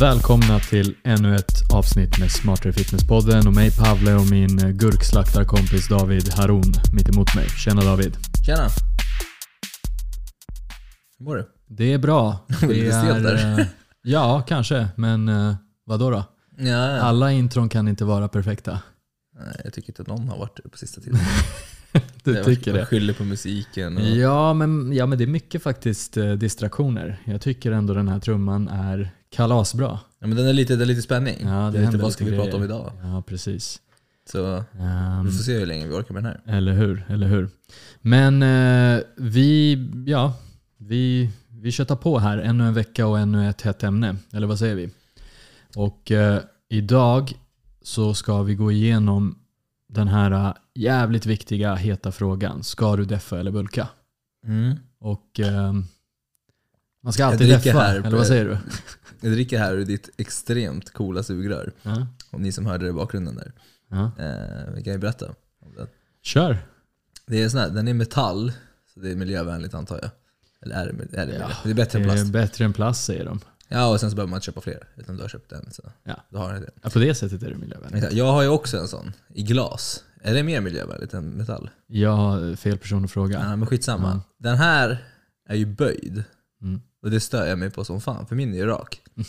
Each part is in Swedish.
Välkomna till ännu ett avsnitt med Smartare Fitness-podden och mig Pavle och min eh, gurkslaktarkompis David Harun mitt emot mig. Tjena David. Tjena! Hur mår du? Det är bra. Är lite stelt där. eh, ja, kanske. Men uh, vadå då? Ja, ja. Alla intron kan inte vara perfekta. Nej, jag tycker inte att någon har varit det på sista tiden. Du Jag tycker det? skyller på musiken. Och... Ja men, ja, men det är mycket faktiskt eh, distraktioner. Jag tycker ändå den här trumman är kalasbra. Ja, men den är lite, det är lite spänning. Ja, det, det är lite, vad ska vi prata om idag? Ja, precis. Så Ehm, vi får se hur länge vi orkar med den här. Eller hur, eller hur. Men eh, vi, ja, vi, vi köttar på här ännu en vecka och ännu ett hett ämne. Eller vad säger vi? Och eh, idag så ska vi gå igenom den här eh, jävligt viktiga heta frågan. Ska du deffa eller bulka? Mm. Och eh, man ska alltid deffa, här eller vad säger du? Jag dricker här ur ditt extremt coola sugrör. Ja, Om ni som hörde det i bakgrunden där. ja. Eh, vi kan ju berätta om den. Kör! Det är sån här, den är metall, så det är miljövänligt antar jag. Eller är det, är det, Ja, det är bättre än Det är plast. bättre än plast säger de. Ja, och sen så behöver man inte köpa fler. Utan du har köpt en, så Ja. då har du det. Ja, på det sättet är det miljövänligt. Jag har ju också en sån, i glas. Är det mer miljövänligt än metall? Jag har fel person att fråga. Ja, men skitsamma. Ja. Den här är ju böjd. Mm. Och det stör jag mig på som fan, för min är ju rak.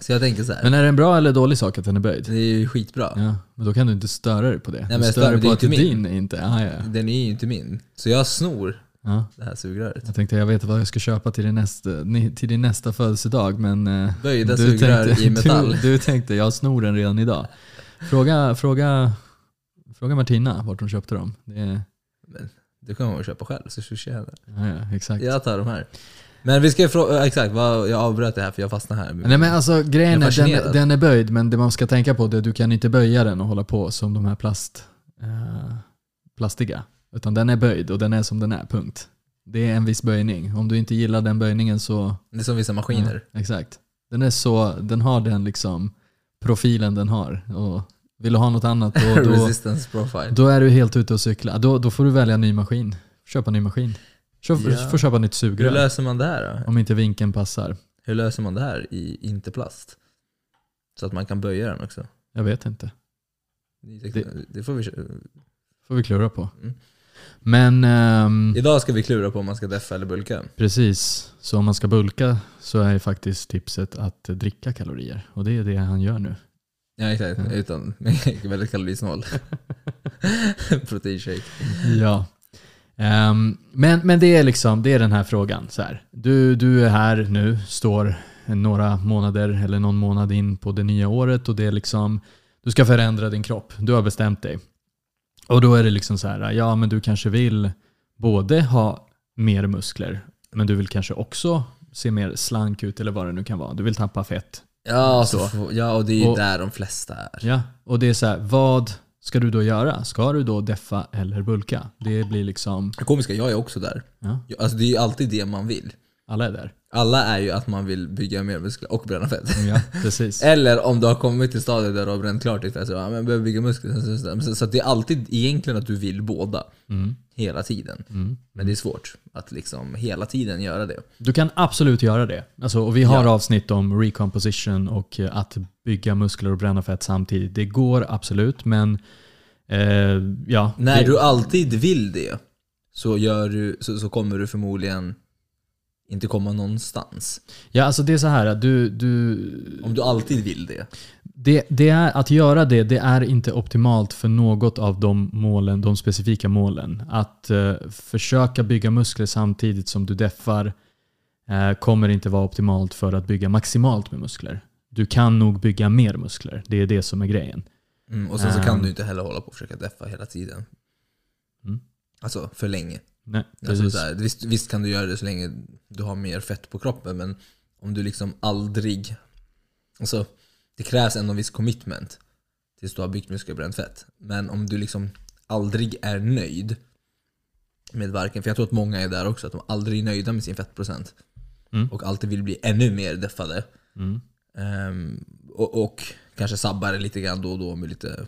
Så jag tänker så här. Men är det en bra eller dålig sak att den är böjd? det är ju skitbra. Ja, men då kan du inte störa dig på det. men du jag stör dig det är på att inte din är inte... Ah, ja. Den är ju inte min. Så jag snor ja. det här sugröret. Jag tänkte jag vet vad jag ska köpa till din nästa, till din nästa födelsedag men... eh, Böjda du tänkte- i metall. Du, du tänkte jag snor den redan idag. Fråga, fråga, fråga Martina vart hon köpte dem. Det Men det kan man väl köpa själv, så swishar jag det. ja, ja, exakt. Jag tar de här. Men vi ska ju fråga, exakt, vad, jag avbröt det här för jag fastnade här. Nej men alltså grejen är den, den är böjd men det man ska tänka på är att du kan inte böja den och hålla på som de här plast, eh, plastiga. Utan den är böjd och den är som den är, punkt. Det är en viss böjning. Om du inte gillar den böjningen så... Det är som vissa maskiner. Ja, exakt. Den är så, den har den liksom profilen den har. Och vill du ha något annat då, då, då är du helt ute och cykla. Då, då får du välja en ny maskin. Köpa en ny maskin. Köp, Ja. Får köpa nytt Hur sugrör. löser man det här då? Om inte vinkeln passar. Hur löser man det här i inte plast? Så att man kan böja den också. Jag vet inte. Det, det får vi får vi klura på. Mm. Men ehm, Idag ska vi klura på om man ska deffa eller bulka. precis, så om man ska bulka så är faktiskt tipset att dricka kalorier. Och det är det han gör nu. Ja exakt, Ja. utan väldigt kalorisnål. Proteinshake. Ja. Ehm, men, men det är liksom, det är den här frågan. Så här. Du, du är här nu, står några månader eller någon månad in på det nya året och det är liksom, du ska förändra din kropp. Du har bestämt dig. Och då är det liksom så här, ja men du kanske vill både ha mer muskler, men du vill kanske också se mer slank ut eller vad det nu kan vara. Du vill tappa fett. Ja, Så. ja, och det är ju Och- där de flesta är. Ja, och det är så här, vad ska du då göra? Ska du då deffa eller bulka? Det blir liksom, Det komiska, jag är också där. ja, Alltså det är ju alltid det man vill. alla är där. Alla är ju att man vill bygga mer muskler och bränna fett. Ja, precis. Eller om du har kommit till stadiet där du har bränt klart ditt fett, så ja, men behöver bygga muskler. Så, det är alltid egentligen att du vill båda. Mm. Hela tiden. Mm. Men det är svårt att liksom hela tiden göra det. Du kan absolut göra det. Alltså, och vi har Ja. avsnitt om recomposition och eh, att bygga muskler och bränna fett samtidigt. Det går absolut, men eh, ja. När det, du alltid vill det så, gör du, så, så kommer du förmodligen inte komma någonstans. ja, alltså det är så här att du, du, Om du alltid vill det. det, det är, att göra det, det är inte optimalt för något av de målen, de specifika målen. Att eh, försöka bygga muskler samtidigt som du deffar eh, kommer inte vara optimalt för att bygga maximalt med muskler. Du kan nog bygga mer muskler, det är det som är grejen. Mm, och sen så kan Ehm. du inte heller hålla på och försöka deffa hela tiden. Mm. Alltså för länge. Nej, Alltså, så här, visst, visst kan du göra det så länge du har mer fett på kroppen, men om du liksom aldrig... Alltså, det krävs ändå en viss commitment tills du har byggt muskler och bränt fett. Men om du liksom aldrig är nöjd med varken, för jag tror att många är där också, att de aldrig är nöjda med sin fettprocent. Mm. Och alltid vill bli ännu mer deffade. Mm. Ehm, och, och kanske sabbar lite grann då och då med lite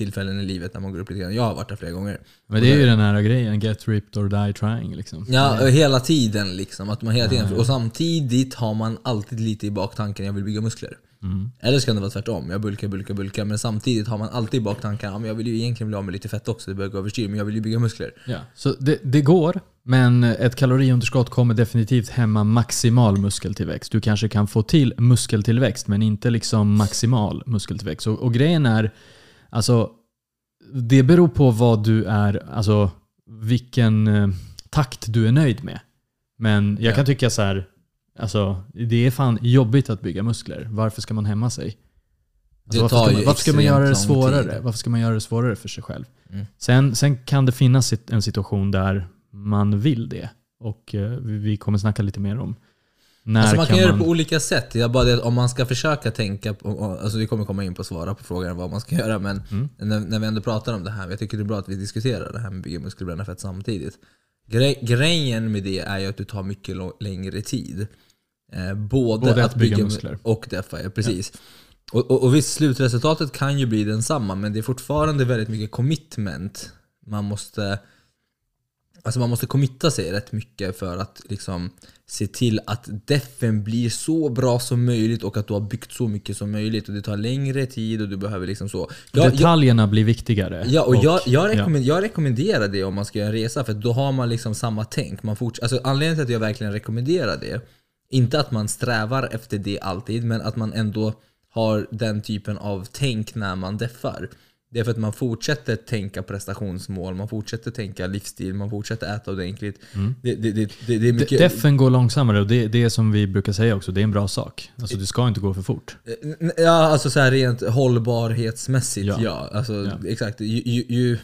tillfällen i livet när man går upp lite grann. Jag har varit där flera gånger. Men det är ju den här grejen, get ripped or die trying liksom. Ja, hela tiden liksom. Att man hela tiden, och samtidigt har man alltid lite i baktanken, jag vill bygga muskler. Mm. Eller så kan det vara tvärtom, jag bulkar, bulkar, bulkar. Men samtidigt har man alltid i baktanken, ja, jag vill ju egentligen bli av med lite fett också, det börjar gå överstyr, men jag vill ju bygga muskler. Ja, så det, det går, men ett kaloriunderskott kommer definitivt hämma maximal muskeltillväxt. Du kanske kan få till muskeltillväxt, men inte liksom maximal muskeltillväxt. Och, och grejen är, alltså, det beror på vad du är, alltså vilken eh, takt du är nöjd med. Men jag Ja. kan tycka så här, alltså, det är fan jobbigt att bygga muskler. Varför ska man hämma sig? Alltså, varför, ska man, varför ska man göra det svårare? tid. Varför ska man göra det svårare för sig själv? Mm. Sen, sen kan det finnas en situation där man vill det. Och eh, vi kommer snacka lite mer om när Alltså man kan kan göra det på olika sätt. Jag bara det att om man ska försöka tänka på, alltså vi kommer komma in på att svara på frågan vad man ska göra, men Mm. när, när vi ändå pratar om det här, jag tycker det är bra att vi diskuterar det här med bygga muskler och bränna fett samtidigt. Gre grejen med det är ju att du tar mycket längre tid. Eh, både, Både att att bygga bygga, muskler. och defa, ja, precis. Och, och, och visst, slutresultatet kan ju bli densamma, men det är fortfarande väldigt mycket commitment. Man måste Alltså man måste committa sig rätt mycket för att liksom se till att defen blir så bra som möjligt och att du har byggt så mycket som möjligt. Och det tar längre tid och du behöver liksom så. Jag, jag, Detaljerna blir viktigare. ja, och jag, jag, ja. rekommend, jag rekommenderar det om man ska göra en resa för då har man liksom samma tänk. Man forts- alltså anledningen till att jag verkligen rekommenderar det, inte att man strävar efter det alltid, men att man ändå har den typen av tänk när man deffar. Det är för att man fortsätter tänka prestationsmål, man fortsätter tänka livsstil, man fortsätter äta ordentligt. Det, det, det, det, det är De- mycket... Defen går långsammare och det, det är som vi brukar säga också, det är en bra sak. Alltså det ska inte gå för fort. N- Ja, alltså så här rent hållbarhetsmässigt, Ja. ja. Alltså, Ja. Exakt. Ju, ju, ju,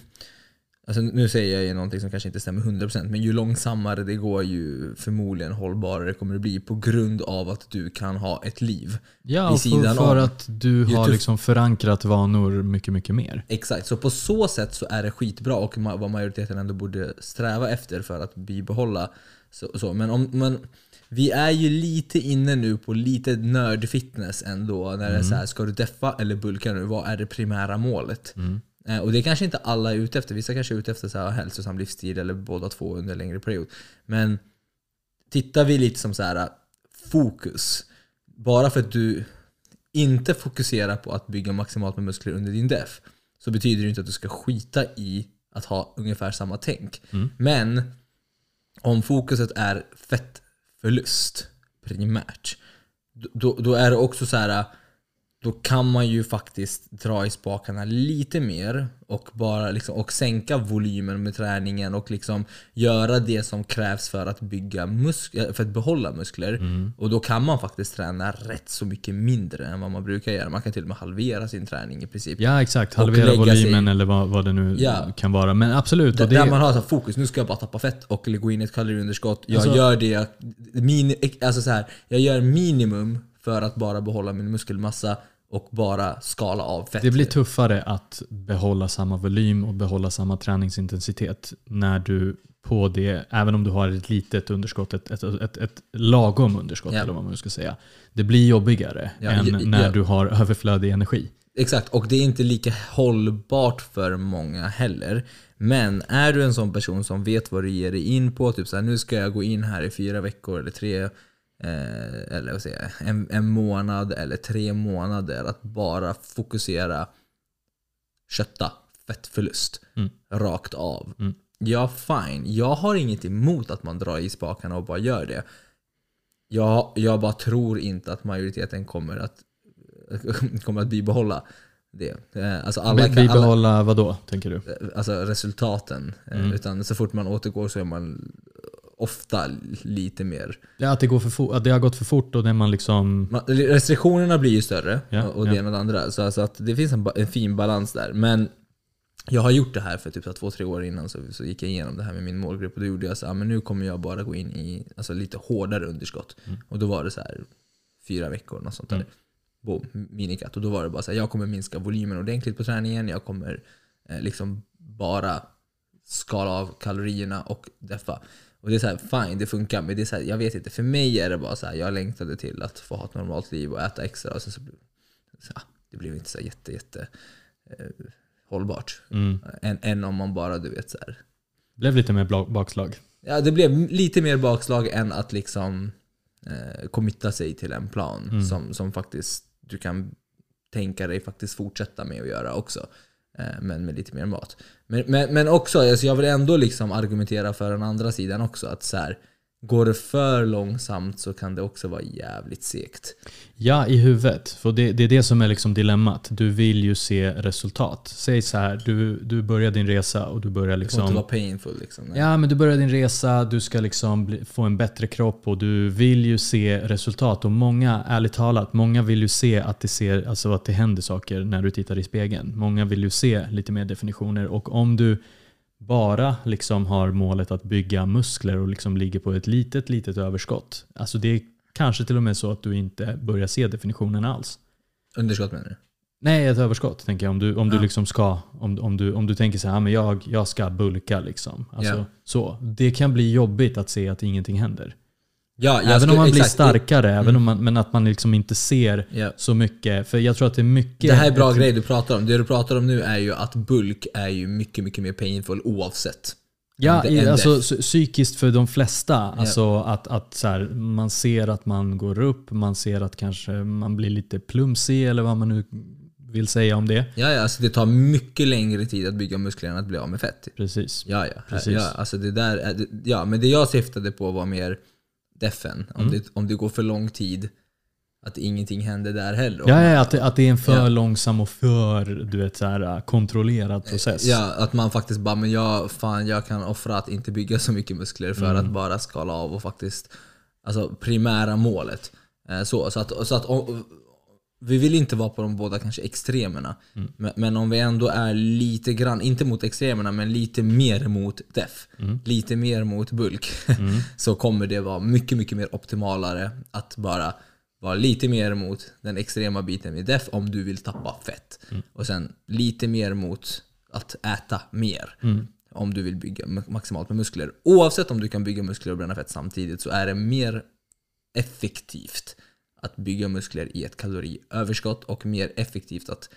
alltså, nu säger jag ju någonting som kanske inte stämmer 100% men ju långsammare det går ju förmodligen hållbarare kommer det bli på grund av att du kan ha ett liv. Ja, vid för, sidan för om. att du har liksom förankrat vanor mycket, mycket mer. Exakt, så på så sätt så är det skitbra och vad majoriteten ändå borde sträva efter för att bibehålla. Så, så. Men, om, men vi är ju lite inne nu på lite nördfitness ändå. När det är så här, ska du deffa eller bulka nu? Vad är det primära målet? Eh, Och det kanske inte alla är ute efter. Vissa kanske är ute efter så här, hälsosam livsstil eller båda två under en längre period. Men tittar vi lite som så här fokus. Bara för att du inte fokuserar på att bygga maximalt med muskler under din def så betyder det inte att du ska skita i att ha ungefär samma tänk. Men om fokuset är fettförlust primärt, då, då är det också så här. Då kan man ju faktiskt dra i spakarna lite mer och, bara liksom, och sänka volymen med träningen och liksom göra det som krävs för att, bygga musk- för att behålla muskler. Och då kan man faktiskt träna rätt så mycket mindre än vad man brukar göra. Man kan till och med halvera sin träning i princip. Ja, exakt. Halvera lägga sig- volymen eller vad, vad det nu Ja. kan vara. Men absolut. Där, det, där man har så fokus, nu ska jag bara tappa fett och gå in i ett kaloriunderskott. Jag Alltså- gör det, jag, mini, alltså så här, jag gör minimum för att bara behålla min muskelmassa och bara skala av fett. Det blir tuffare att behålla samma volym och behålla samma träningsintensitet när du på det, även om du har ett litet underskott, ett, ett, ett, ett lagom underskott Ja. eller vad man ska säga. Det blir jobbigare Ja, än ja, när ja. du har överflödig energi. Exakt, och det är inte lika hållbart för många heller. Men är du en sån person som vet vad du ger dig in på, typ såhär, nu ska jag gå in här i fyra veckor eller tre, eh, eller vad säger jag, en, en månad eller tre månader att bara fokusera kötta, fettförlust, Mm. rakt av. Mm. Ja, fine. Jag har inget emot att man drar i spakarna och bara gör det. Jag, jag bara tror inte att majoriteten kommer att, kommer att bibehålla det. Eh, Alltså alla alla, Bibehålla vad då, tänker du? alltså resultaten. Eh, Mm. Utan så fort man återgår så är man ofta lite mer... Ja, att det, går för fort, att det har gått för fort och när man liksom... Man, restriktionerna blir ju större Ja, och det ja. ena och det andra. Så alltså att det finns en, en fin balans där. Men jag har gjort det här för typ så två, tre år innan så, så gick jag igenom det här med min målgrupp och då gjorde jag så här, men nu kommer jag bara gå in i alltså, lite hårdare underskott. Och då var det så här fyra veckor, något sånt där. Mm. Boom, minikat. Och då var det bara så här, jag kommer minska volymen ordentligt på träningen, jag kommer eh, liksom bara skala av kalorierna och deffa. Och det är så här, fine, det funkar, men det är så här, jag vet inte. För mig är det bara så här, jag längtade till att få ha ett normalt liv och äta extra. Och sen så, så, ja, det blev inte så jätte, jätte eh, hållbart. Mm. Än, än om man bara, du vet så här. Blev lite mer bakslag. Ja, det blev lite mer bakslag än att liksom eh, committa sig till en plan Mm. som, som faktiskt du kan tänka dig faktiskt fortsätta med att göra också. Eh, men med lite mer mat. Men, men, men också, alltså jag vill ändå liksom argumentera för den andra sidan också. Att så här, går det för långsamt så kan det också vara jävligt segt. Ja, i huvudet. För det, det är det som är liksom dilemmat. Du vill ju se resultat. Säg så här, du, du börjar din resa och du börjar Det får inte liksom... vara painful liksom. Nej. Ja, men du börjar din resa, du ska liksom bli, få en bättre kropp och du vill ju se resultat. Och många, ärligt talat, många vill ju se att det, ser, alltså att det händer saker när du tittar i spegeln. Många vill ju se lite mer definitioner. Och om du bara liksom har målet att bygga muskler och liksom ligger på ett litet, litet överskott. Alltså det är kanske till och med så att du inte börjar se definitionen alls. Underskott menar du? Nej, ett överskott tänker jag. Om du, om du Ja. liksom ska, om, om, du, om du tänker så här, "Ah, men jag, jag ska bulka liksom. Alltså, Ja. så. Det kan bli jobbigt att se att ingenting händer. Ja, även skulle- om man blir exakt. starkare, även Mm. om man, men att man liksom inte ser Ja. så mycket. För jag tror att det är mycket... Det här är bra ett- grej du pratar om. Det du pratar om nu är ju att bulk är ju mycket, mycket mer painful oavsett. Ja, i, alltså psykiskt för de flesta. Alltså att, att så här, man ser att man går upp, man ser att kanske man blir lite plumsig eller vad man nu vill säga om det. Ja, ja, alltså det tar mycket längre tid att bygga muskler än att bli av med fett. Precis. Ja, ja. Precis. ja alltså det där ja, men det jag syftade på var mer defen. Om, Mm. det, om det går för lång tid, att ingenting händer där heller. Ja, ja att, det, att det är en för Ja. långsam och för du vet, så här, kontrollerad process. Ja, att man faktiskt bara, men jag, fan, jag kan offra att inte bygga så mycket muskler för Mm. att bara skala av och faktiskt, alltså primära målet. Eh, Så, så att, så att om, vi vill inte vara på de båda kanske extremerna. Mm. Men, men om vi ändå är lite grann, inte mot extremerna, men lite mer mot def. Mm. Lite mer mot bulk. så kommer det vara mycket, mycket mer optimalare att bara vara lite mer mot den extrema biten i def om du vill tappa fett. Mm. Och sen lite mer mot att äta mer. Mm. Om du vill bygga ma- maximalt med muskler. Oavsett om du kan bygga muskler och bränna fett samtidigt så är det mer effektivt att bygga muskler i ett kaloriöverskott och mer effektivt att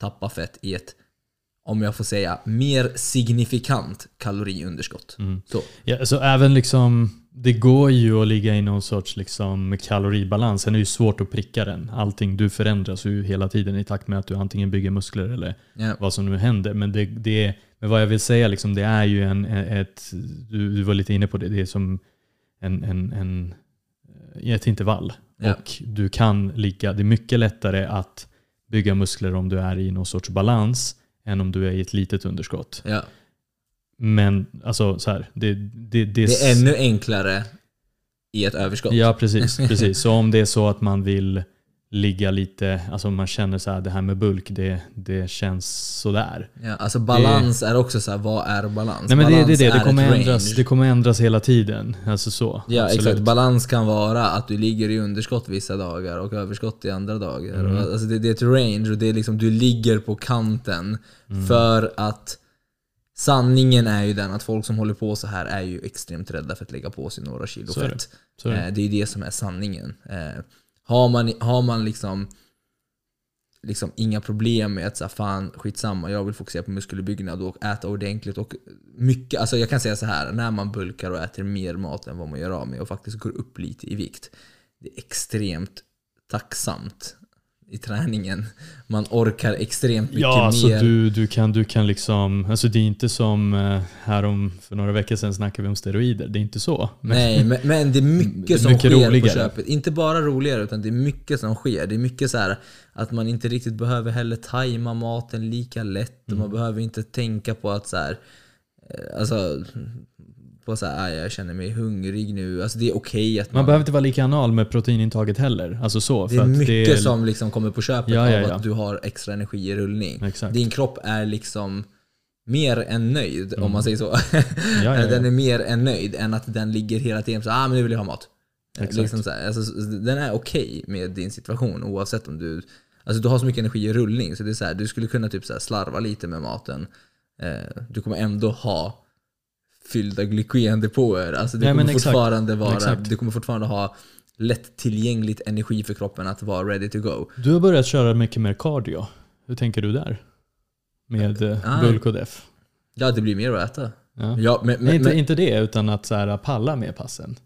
tappa fett i ett, om jag får säga, mer signifikant kaloriunderskott. Mm. Så. Ja, så även liksom, det går ju att ligga i någon sorts liksom kaloribalans. Sen är det ju svårt att pricka den. Allting, du förändras ju hela tiden i takt med att du antingen bygger muskler eller Ja. vad som nu händer. Men, det, det, är- men vad jag vill säga, liksom, det är ju en, ett, du, du var lite inne på det, det är som en, en, en, i ett intervall. Ja. Och du kan ligga, det är mycket lättare att bygga muskler om du är i någon sorts balans än om du är i ett litet underskott. Ja. Men alltså så här, det, det, det, Det är ännu enklare i ett överskott. Ja, precis. precis. Så om det är så att man vill ligga lite, alltså man känner så här, det här med bulk, det, det känns sådär. Ja, alltså balans är också så här, vad är balans? Nej men det, det är balans det, det är kommer, ändras, range. det kommer ändras hela tiden. Alltså så. Ja absolut. exakt, balans kan vara att du ligger i underskott vissa dagar och överskott i andra dagar. Mm. Alltså det, det är ett range och det är liksom, du ligger på kanten Mm. för att sanningen är ju den att folk som håller på så här är ju extremt rädda för att lägga på sig några kilo Så är det. fett. Så är det. Eh, Det är ju det som är sanningen. Har man, har man liksom, liksom inga problem med att säga fan skitsamma, jag vill fokusera på muskelbyggnad och äta ordentligt och mycket, alltså jag kan säga så här när man bulkar och äter mer mat än vad man gör av med och faktiskt går upp lite i vikt. Det är extremt tacksamt i träningen. Man orkar extremt mycket Ja, alltså mer. du, du, kan, du kan liksom, alltså det är inte som eh, här om, för några veckor sedan snackade vi om steroider. Det är inte så. Men, Nej, men, men det är mycket som mycket sker roligare. på köpet. Inte bara roligare, utan det är mycket som sker. Det är mycket så här att man inte riktigt behöver heller tajma maten lika lätt. Mm. man behöver inte tänka på att så här, eh, alltså, på så här, "Aj, jag känner mig hungrig nu. Alltså det är okej att man... Man behöver inte vara lika anal med proteinintaget heller. Alltså så. det är mycket det är, som liksom kommer på köpet Ja, ja, av ja. att du har extra energi i rullning. Exakt. Din kropp är liksom mer än nöjd, om man säger så. Den är mer än nöjd än att den ligger hela tiden så ah, men nu vill jag ha mat. Exakt. Liksom så här, alltså, den är okej med din situation oavsett om du... Alltså du har så mycket energi i rullning så det är så här, du skulle kunna typ så slarva lite med maten. Eh, du kommer ändå ha fyllda glykogendepåer. Alltså det Nej, kommer exakt. fortfarande vara... Exakt. Du kommer fortfarande ha lättillgängligt energi för kroppen att vara ready to go. Du har börjat köra mycket mer cardio. Hur tänker du där? med eh, Ah. bulk och def. Ja, det blir mer att äta. Ja. Ja, men, men, inte, men, inte det, utan att så här, palla med passen.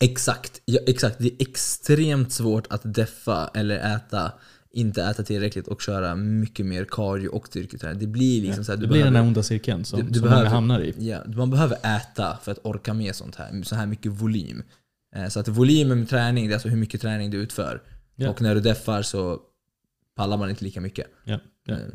exakt, ja, exakt. Det är extremt svårt att deffa eller äta, inte äta tillräckligt och köra mycket mer cardio och styrketräning. Det blir liksom så här, Det du blir den behöver, här onda cirkeln som, du- du som behöver- många hamnar i. ja, man behöver äta för att orka med sånt här, så här mycket volym. Eh, Så att volymen med träning, det är alltså hur mycket träning du utför. Ja. Och när du deffar så pallar man inte lika mycket. Ja, ja.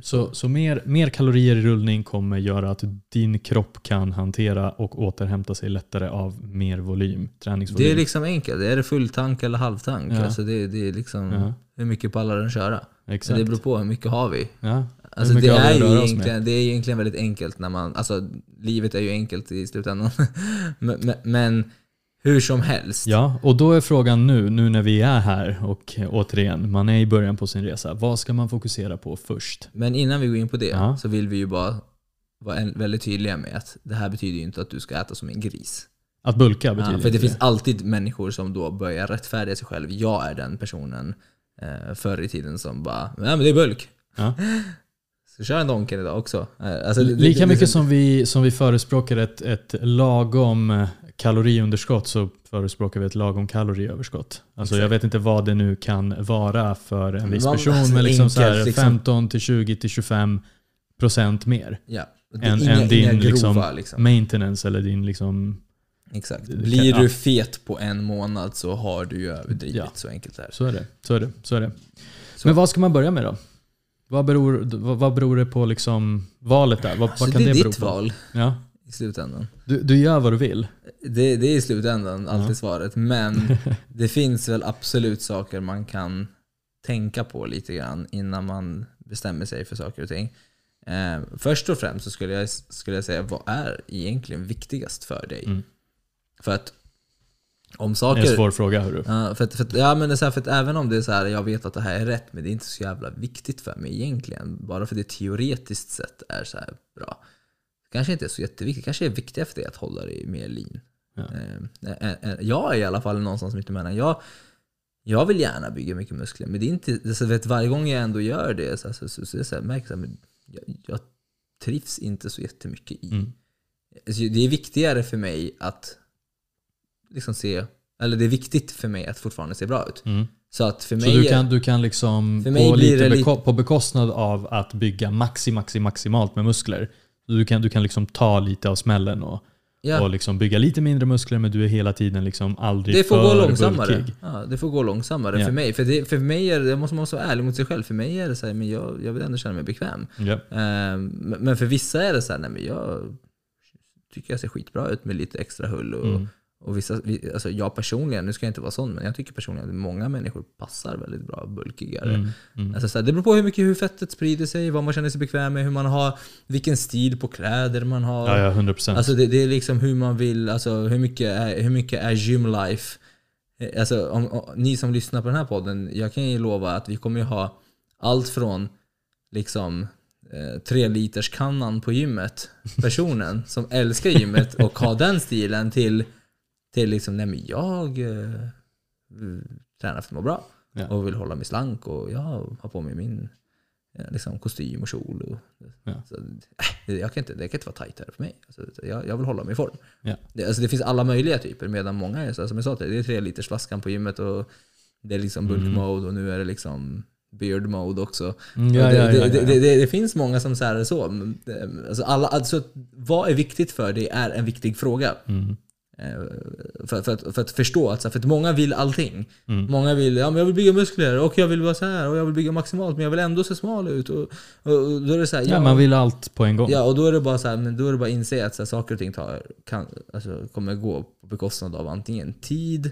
Så, så mer, mer kalorier i rullning kommer göra att din kropp kan hantera och återhämta sig lättare av mer volym, träningsvolym. Det är liksom enkelt. Är det full tank eller halvtank? Ja. Alltså det, det är liksom Ja. hur mycket pallar den köra? Exakt. Det beror på hur mycket har vi. ja. Alltså det, är ju egentligen, det är egentligen väldigt enkelt när man, alltså livet är ju enkelt i slutändan. men, men hur som helst. Ja, och då är frågan nu, nu när vi är här och återigen, man är i början på sin resa. Vad ska man fokusera på först? Men innan vi går in på det Ja. så vill vi ju bara vara väldigt tydliga med att det här betyder ju inte att du ska äta som en gris. Att bulka betyder Ja, för det inte finns alltid människor som då börjar rättfärdiga sig själv. Jag är den personen eh, förr i tiden som bara, nej men det är bulk. Ja. Så kör en Donken idag också. Eh, Alltså, det- det- Lika det- mycket som vi, som vi förespråkar ett, ett lagom eh, kaloriunderskott så förespråkar vi ett lagom kaloriöverskott. Alltså jag Exakt. vet inte vad det nu kan vara för en viss person, alltså, men liksom så liksom. 15 till 20 till 25 procent mer. Ja. Det är Än, inga, än din inga grova liksom, liksom. maintenance eller din liksom... Exakt. det Blir kan- du fet på en månad så har du ju överdrivit. Ja. Så enkelt är det. Så är det. Så är det, så är det. Så. Men vad ska man börja med då? Vad beror, vad, vad beror det på liksom valet där? Vad, Alltså, vad kan det det, är bero ditt på? val Ja. I slutändan. Du, du gör vad du vill. Det, det är i slutändan alltid Ja. svaret. Men det finns väl absolut saker man kan tänka på lite grann innan man bestämmer sig för saker och ting. Eh, först och främst så skulle jag, skulle jag säga, vad är egentligen viktigast för dig? Mm. För att om Det är saker... en svår fråga hörru. För, att- för, att- ja, men det är så här, för att även om det är så här, jag vet att det här är rätt, men det är inte så jävla viktigt för mig egentligen. Bara för det teoretiskt sett är så här bra. Kanske inte är så jätteviktigt. Kanske är viktigare för dig att hålla dig mer lean. Ja. Eh, eh, eh, jag är i alla fall någonstans mitt emellan. Jag, jag vill gärna bygga mycket muskler, men det är inte, så, vet, varje gång jag ändå gör det så, så, så, så, det så märker jag, så men jag, jag trivs inte så jättemycket i. Mm. Alltså, det är viktigare för mig att liksom se, eller det är viktigt för mig att fortfarande se bra ut. Mm. Så att för Så mig, du kan, du kan liksom blir lite beko- på bekostnad av att bygga maxi, maxi, maximalt med muskler. Du kan, du kan liksom ta lite av smällen och, ja, och liksom bygga lite mindre muskler men du är hela tiden liksom aldrig det får för gå långsammare. bulkig. Ja, det får gå långsammare Ja. för mig. För, det, för mig är jag måste man vara ärlig mot sig själv, för mig är det så här, men jag, jag vill ändå känna mig bekväm. Ja. Ehm, men men för vissa är det så här, nej men jag tycker jag ser skitbra ut med lite extra hull och, Mm. Och vissa, vi- alltså jag personligen, nu ska jag inte vara sån, men jag tycker personligen att många människor passar väldigt bra bulkigare. Mm. Mm. Alltså så här, det beror på hur mycket hur fettet sprider sig, vad man känner sig bekväm med, hur man har, vilken stil på kläder man har. Ja, ja, 100 procent. Alltså det, det är liksom hur man vill, alltså hur mycket är, hur mycket är gym life? Eh, Alltså om, om, ni som lyssnar på den här podden, jag kan ju lova att vi kommer ju ha allt från liksom eh, tre liters kannan på gymmet, personen som älskar gymmet och har den stilen till, till liksom, nej men jag eh, tränar för att må bra Ja. och vill hålla mig slank och jag har på mig min eh, liksom, kostym och kjol. Och, Ja. så, äh, jag kan inte, det kan inte vara tajtare för mig. Alltså, jag, jag vill hålla mig i form. Ja. Det, alltså, det finns alla möjliga typer medan många är så här, som jag sa till det är tre liters flaskan på gymmet och det är liksom bulk Mm. mode och nu är det liksom beard mode också. Mm, ja, det, det, det, det, finns många som så här är så. eh, Alltså alla, alltså, vad är viktigt för dig är en viktig fråga. Mm. Eh, För, för, att, för att förstå att, för att många vill allting. Mm. Många vill, ja men jag vill bygga muskler och jag vill vara så här och jag vill bygga maximalt men jag vill ändå se smal ut. Och, och, då är det så här, Ja, man vill allt på en gång. Ja, och då är det bara så här, men då är det bara att inse att så här, saker och ting tar, kan, alltså, kommer gå på bekostnad av antingen tid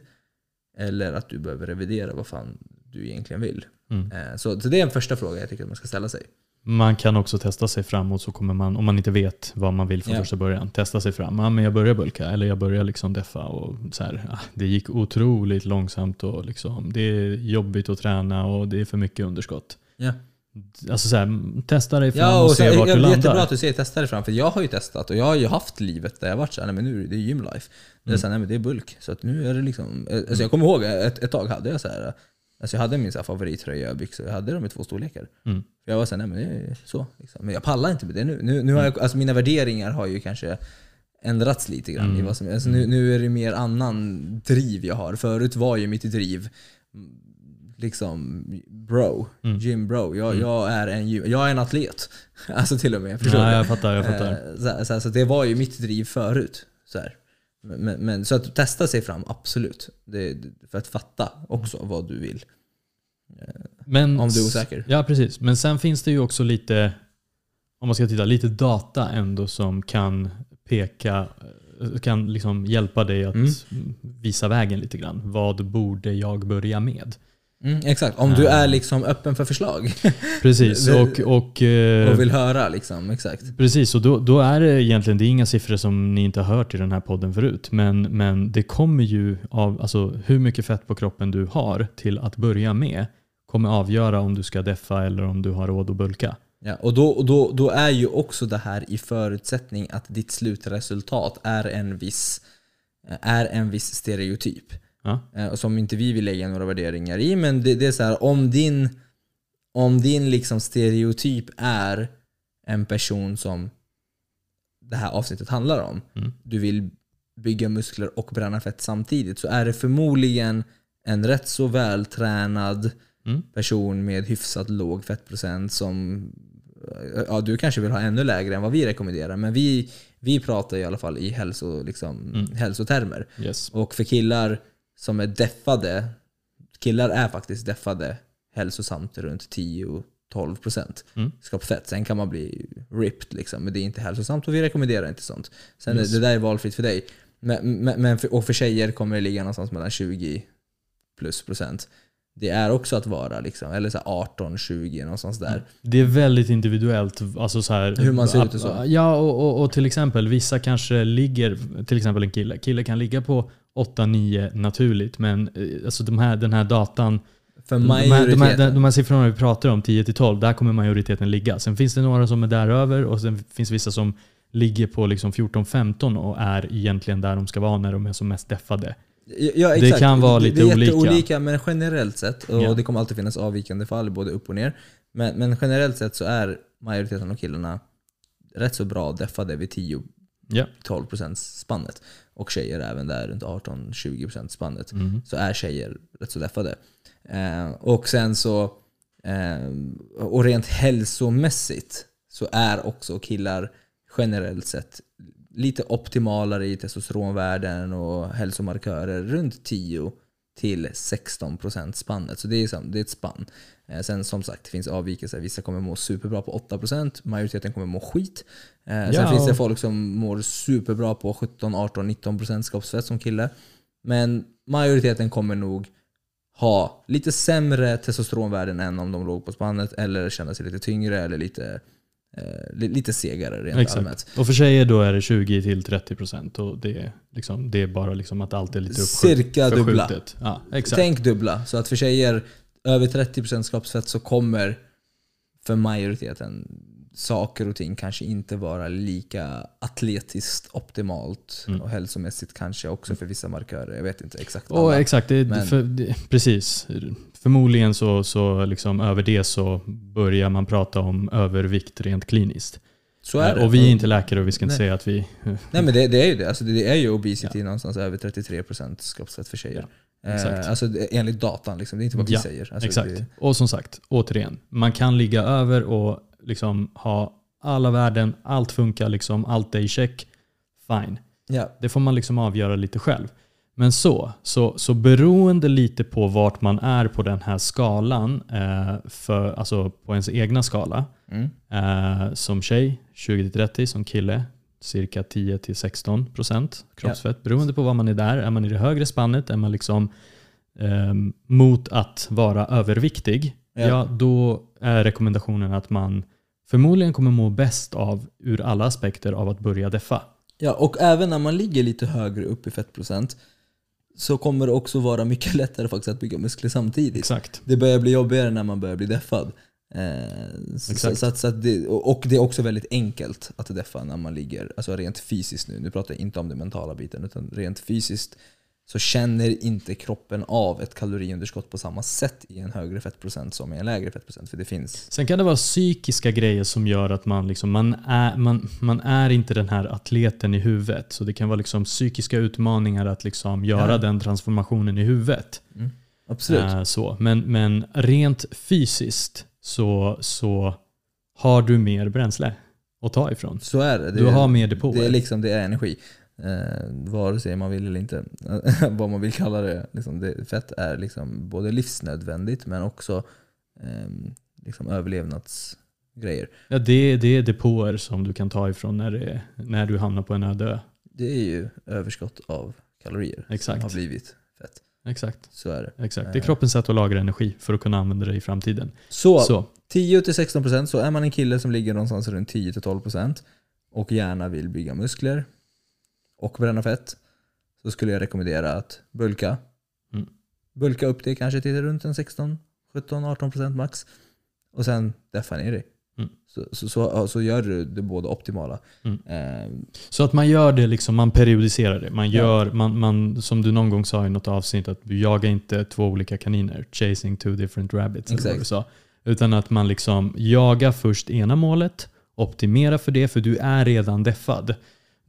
eller att du behöver revidera vad fan du egentligen vill. Mm. Eh, Så, så det är en första fråga jag tycker att man ska ställa sig. Man kan också testa sig framåt så kommer man, om man inte vet vad man vill från Ja. första början, testa sig fram. Ja, men jag börjar bulka eller jag börjar liksom deffa och så här, ah, det gick otroligt långsamt och liksom, det är jobbigt att träna och det är för mycket underskott. Ja, Alltså så här, testa dig fram ja och, och se sen, vart ja, du det är landar. jättebra att du säger testa dig fram, för jag har ju testat och jag har ju haft livet där jag varit såhär, nej men nu är det gymlife. Det är Mm. såhär, nej men det är bulk. Så att nu är det liksom, eh, alltså jag kommer ihåg ett, ett tag hade jag så här. Alltså jag hade min så här favorittröja och byxor, jag hade dem i två storlekar. Mm. För jag var såhär, nej men det är så. Liksom. Men jag pallar inte med det nu. nu, nu har jag, alltså mina värderingar har ju kanske ändrats lite grann. I Mm. vad som, alltså nu, nu är det mer annan driv jag har. Förut var ju mitt driv mm, liksom bro, Mm. gym bro. Jag, Mm. jag, är en, jag är en atlet. Alltså till och med. Förstår Ja, jag fattar, jag fattar. Eh, Så, här- så, här, så det var ju mitt driv förut. Så, här. Men, men, så att testa sig fram, absolut. Det, för att fatta också vad du vill. Men, Om du är osäker. Ja, precis. Men sen finns det ju också lite, om man ska titta, lite data ändå som kan peka, kan liksom hjälpa dig att Mm. visa vägen lite grann. Vad borde jag börja med? Mm, exakt, om du Eh. är liksom öppen för förslag Precis, och, och, eh, och vill höra. Liksom, exakt. Precis, och då, då är det egentligen, det är inga siffror som ni inte har hört i den här podden förut, men, men det kommer ju av, alltså hur mycket fett på kroppen du har till att börja med kommer avgöra om du ska deffa eller om du har råd att bulka. Ja, och då, och då, då är ju också det här i förutsättning att ditt slutresultat är en viss, är en viss stereotyp. Ja, Eh, och som inte vi vill lägga några värderingar i. Men det, det är så här, om din, om din liksom stereotyp är en person som det här avsnittet handlar om. Mm. Du vill bygga muskler och bränna fett samtidigt. Så är det förmodligen en rätt så vältränad Mm. person med hyfsat låg fettprocent som Ja, du kanske vill ha ännu lägre än vad vi rekommenderar. Men vi, vi pratar i alla fall i hälso, liksom, Mm. hälsotermer. yes. Och för killar som är deffade, killar är faktiskt deffade hälsosamt runt 10-12% Mm. skapfett. Sen kan man bli ripped liksom, men det är inte hälsosamt och vi rekommenderar inte sånt. Sen Yes. det, det där är valfritt för dig. Men, men, för, och för tjejer kommer det ligga någonstans mellan 20 plus procent. Det är också att vara liksom, eller så här 18-20 någonstans där. Det är väldigt individuellt. Alltså så här, Hur man ser ut och så. Ja, och, och, och till exempel vissa kanske ligger, till exempel en kille, kille kan ligga på 8-9 naturligt, men eh, alltså de här, den här datan För De här, de, här, de här siffrorna vi pratar om, 10-12, där kommer majoriteten ligga. Sen finns det några som är däröver och sen finns vissa som ligger på liksom 14-15 och är egentligen där de ska vara när de är som mest deffade. Ja, Det kan vara lite det är olika. jätteolika, men generellt sett, och Ja. det kommer alltid finnas avvikande fall både upp och ner. Men, men generellt sett så är majoriteten av killarna rätt så bra deffade vid 10 Ja. 12% spannet. Och tjejer även där runt 18-20% spannet. Mm. Så är tjejer rätt så deffade. Eh, och sen så, eh, och rent hälsomässigt så är också killar generellt sett lite optimalare i testosteronvärden och hälsomarkörer runt 10 till 16% spannet. Så det är, som- det är ett spann. Eh, Sen som sagt, det finns avvikelser. Vissa kommer må superbra på 8%, majoriteten kommer må skit. Eh, Sen Ja, finns det folk som mår superbra på 17, 18, 19% skapsfett som kille. Men majoriteten kommer nog ha lite sämre testosteronvärden än om de låg på spannet eller känna sig lite tyngre eller lite, li- lite segare rent allmänt. Exakt. Och för tjejer då är det 20-30% och det är, liksom, det är bara liksom att allt är lite uppskjutet. Cirka dubbla. Ja. Tänk dubbla. Så att för tjejer över 30% skapsfett så kommer för majoriteten saker och ting kanske inte vara lika atletiskt optimalt Mm. och hälsomässigt kanske också för vissa markörer. Jag vet inte exakt. Alla. exakt, det, för, det, precis. Förmodligen så, så liksom över det så börjar man prata om övervikt rent kliniskt. Så är det. Och vi är inte läkare och vi ska inte Nej. säga att vi... Nej men det, det är ju det. Alltså det är ju obesity någonstans över 33% skapsfett för tjejer. exakt. Eh, alltså enligt datan, liksom. det är inte vad vi Ja, säger. Alltså Exakt. Det, Och som sagt, återigen. Man kan ligga över och liksom ha alla värden, allt funkar, liksom, allt är i check. Fine. ja. Det får man liksom avgöra lite själv. Men så, så, så beroende lite på vart man är på den här skalan, eh, för, alltså på ens egna skala, Mm. eh, som tjej 20-30, som kille cirka 10-16% kroppsfett. Beroende på var man är där. Är man i det högre spannet, är man liksom eh, mot att vara överviktig, Ja. ja. då är rekommendationen att man förmodligen kommer må bäst av, ur alla aspekter, av att börja deffa. Ja, och även när man ligger lite högre upp i fettprocent så kommer det också vara mycket lättare faktiskt att bygga muskler samtidigt. Exakt. Det börjar bli jobbigare när man börjar bli deffad. Eh, så, så, att, så att det, och och det är också väldigt enkelt att deffa när man ligger, alltså rent fysiskt nu, nu pratar jag inte om den mentala biten, utan rent fysiskt så känner inte kroppen av ett kaloriunderskott på samma sätt i en högre fettprocent som i en lägre fettprocent. För det finns Sen kan det vara psykiska grejer som gör att man, liksom, man, är, man, man är inte den här atleten i huvudet. Så det kan vara liksom psykiska utmaningar att liksom göra Ja. den transformationen i huvudet. Absolut. Eh, så. Men, men rent fysiskt så, så har du mer bränsle att ta ifrån. Så är det. det Du har mer depåer. Det är liksom det är energi. Eh, vare sig man vill eller inte. Vad man vill kalla det. Liksom det. Fett är liksom både livsnödvändigt men också eh, liksom överlevnadsgrejer. Ja, det, det är depåer som du kan ta ifrån när, det, när du hamnar på en öde ö. Det är ju överskott av kalorier Exakt. som har blivit fett. Exakt. Så är det. Exakt. Det är kroppens sätt att lagra energi för att kunna använda det i framtiden. Så, Så. 10-16% så är man en kille som ligger någonstans runt 10-12% och gärna vill bygga muskler och bränna fett så skulle jag rekommendera att bulka. Mm. Bulka upp det kanske till runt en 16, 17, 18% max och sen deffa ner det. Mm. Så, så, så, så gör du det båda optimala. Mm. Eh, Så att man gör det, liksom, man periodiserar det. Man Ja. gör, man, man, som du någon gång sa i något avsnitt, att du jagar inte två olika kaniner. Chasing two different rabbits. Eller vad du sa. Utan att man liksom jagar först ena målet, optimera för det, för du är redan deffad.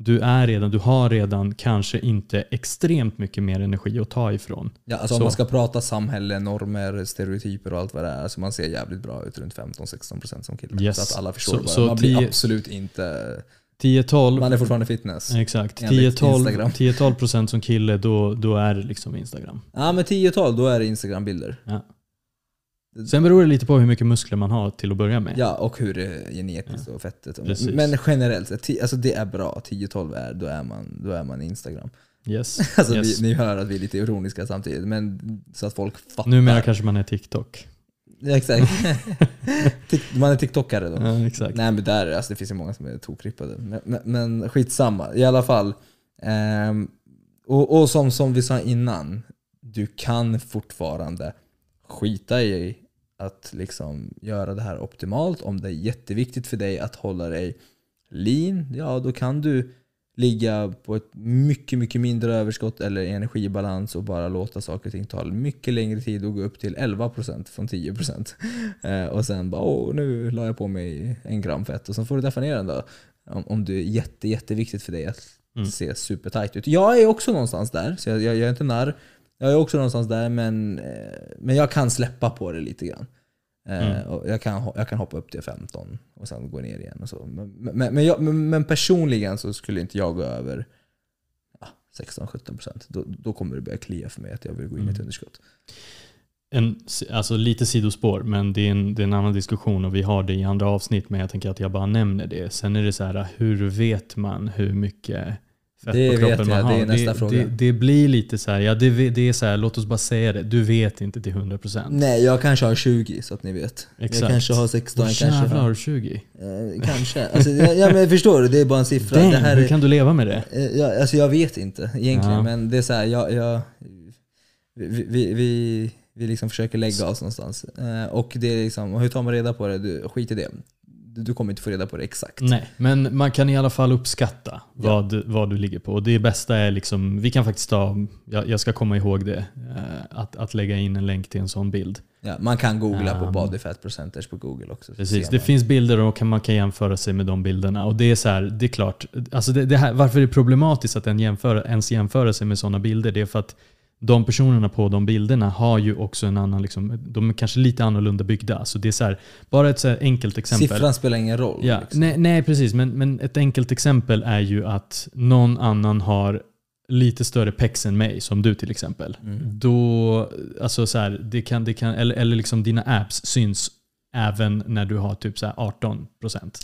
Du, är redan, du har redan kanske inte extremt mycket mer energi att ta ifrån. Ja, alltså om Så. man ska prata samhälle, normer, stereotyper och allt vad det är. Alltså man ser jävligt bra ut runt 15-16% som kille. Yes. Så att alla förstår Så- så man blir absolut inte... 10-12 Man är fortfarande fitness. Exakt. Enligt 10-12 Instagram. 10-12 procent som kille, då, då är det liksom Instagram. Ja men 10-12, då är det Instagram-bilder. Ja. Sen beror det lite på hur mycket muskler man har till att börja med. Ja, och hur det är genetiskt och fettet. Precis. Men generellt sett, alltså det är bra. 10-12 är, då är man, då är man Instagram. Yes. Alltså yes. vi, ni hör att vi är lite ironiska samtidigt, men så att folk fattar. Numera kanske man är TikTok. Ja, exakt. Man är TikTokare då. Ja, exakt. Nej men där, alltså det finns ju många som är tokrippade. Men, men, men skitsamma, i alla fall. Ehm, och och som, som vi sa innan, du kan fortfarande skita i att liksom göra det här optimalt. Om det är jätteviktigt för dig att hålla dig lean, ja då kan du ligga på ett mycket, mycket mindre överskott eller energibalans och bara låta saker och ting ta mycket längre tid och gå upp till 11% från 10%. Eh, och sen bara åh, nu la jag på mig en gram fett och så får du deffa ner den då. Om, om det är jätte, jätteviktigt för dig att Mm. se supertight ut. Jag är också någonstans där, så jag, jag, jag är inte narr. Jag är också någonstans där men, eh, men jag kan släppa på det lite grann. Eh, Mm. och jag, kan, jag kan hoppa upp till 15 och sen gå ner igen. Och så. Men, men, men, jag, men, personligen så skulle inte jag gå över ja, 16-17%. Då, då kommer det börja klia för mig att jag vill gå in i ett Mm. underskott. En, alltså lite sidospår, men det är, en, det är en annan diskussion och vi har det i andra avsnitt. Men jag tänker att jag bara nämner det. Sen är det så här, hur vet man hur mycket fett Det på vet kroppen man jag, har? det är nästa det, fråga. Det, det blir lite så här, ja det, det är så här, låt oss bara säga det. Du vet inte till 100%. Nej, jag kanske har 20 så att ni vet. Exakt. Jag kanske har 16, Åh, jag kanske jävlar, har har... du 20? Eh, kanske. Alltså, ja, ja, men förstår du? Det är bara en siffra. Damn, det här hur är, kan du leva med det? eh, ja, alltså jag vet inte egentligen, Ja. men det är så här, jag, jag, vi, vi, vi, vi liksom försöker lägga oss någonstans. Eh, och det är liksom, och hur tar man reda på det? Du, skit i det. Du, kommer inte få reda på det exakt. Nej, men man kan i alla fall uppskatta vad, vad du ligger på. Och det bästa är liksom, vi kan faktiskt ta, jag, jag ska komma ihåg det, eh, att, att lägga in en länk till en sån bild. Ja, man kan googla på Um, body fat percentage på google också. så Precis, det finns bilder och man kan jämföra sig med de bilderna. Och det är så här, det är klart, alltså det, det här, varför det är problematiskt att en jämföra, ens jämföra sig med sådana bilder, det är för att de personerna på de bilderna har ju också en annan, liksom, de är kanske lite annorlunda byggda. Så det är så här, bara ett så enkelt exempel. Siffran spelar ingen roll. Ja, liksom. nej, nej, precis. Men, men ett enkelt exempel är ju att någon annan har lite större pex än mig, som du till exempel. Mm. Då, alltså så här, det kan, det kan, eller, eller liksom dina apps syns även när du har typ så här 18%.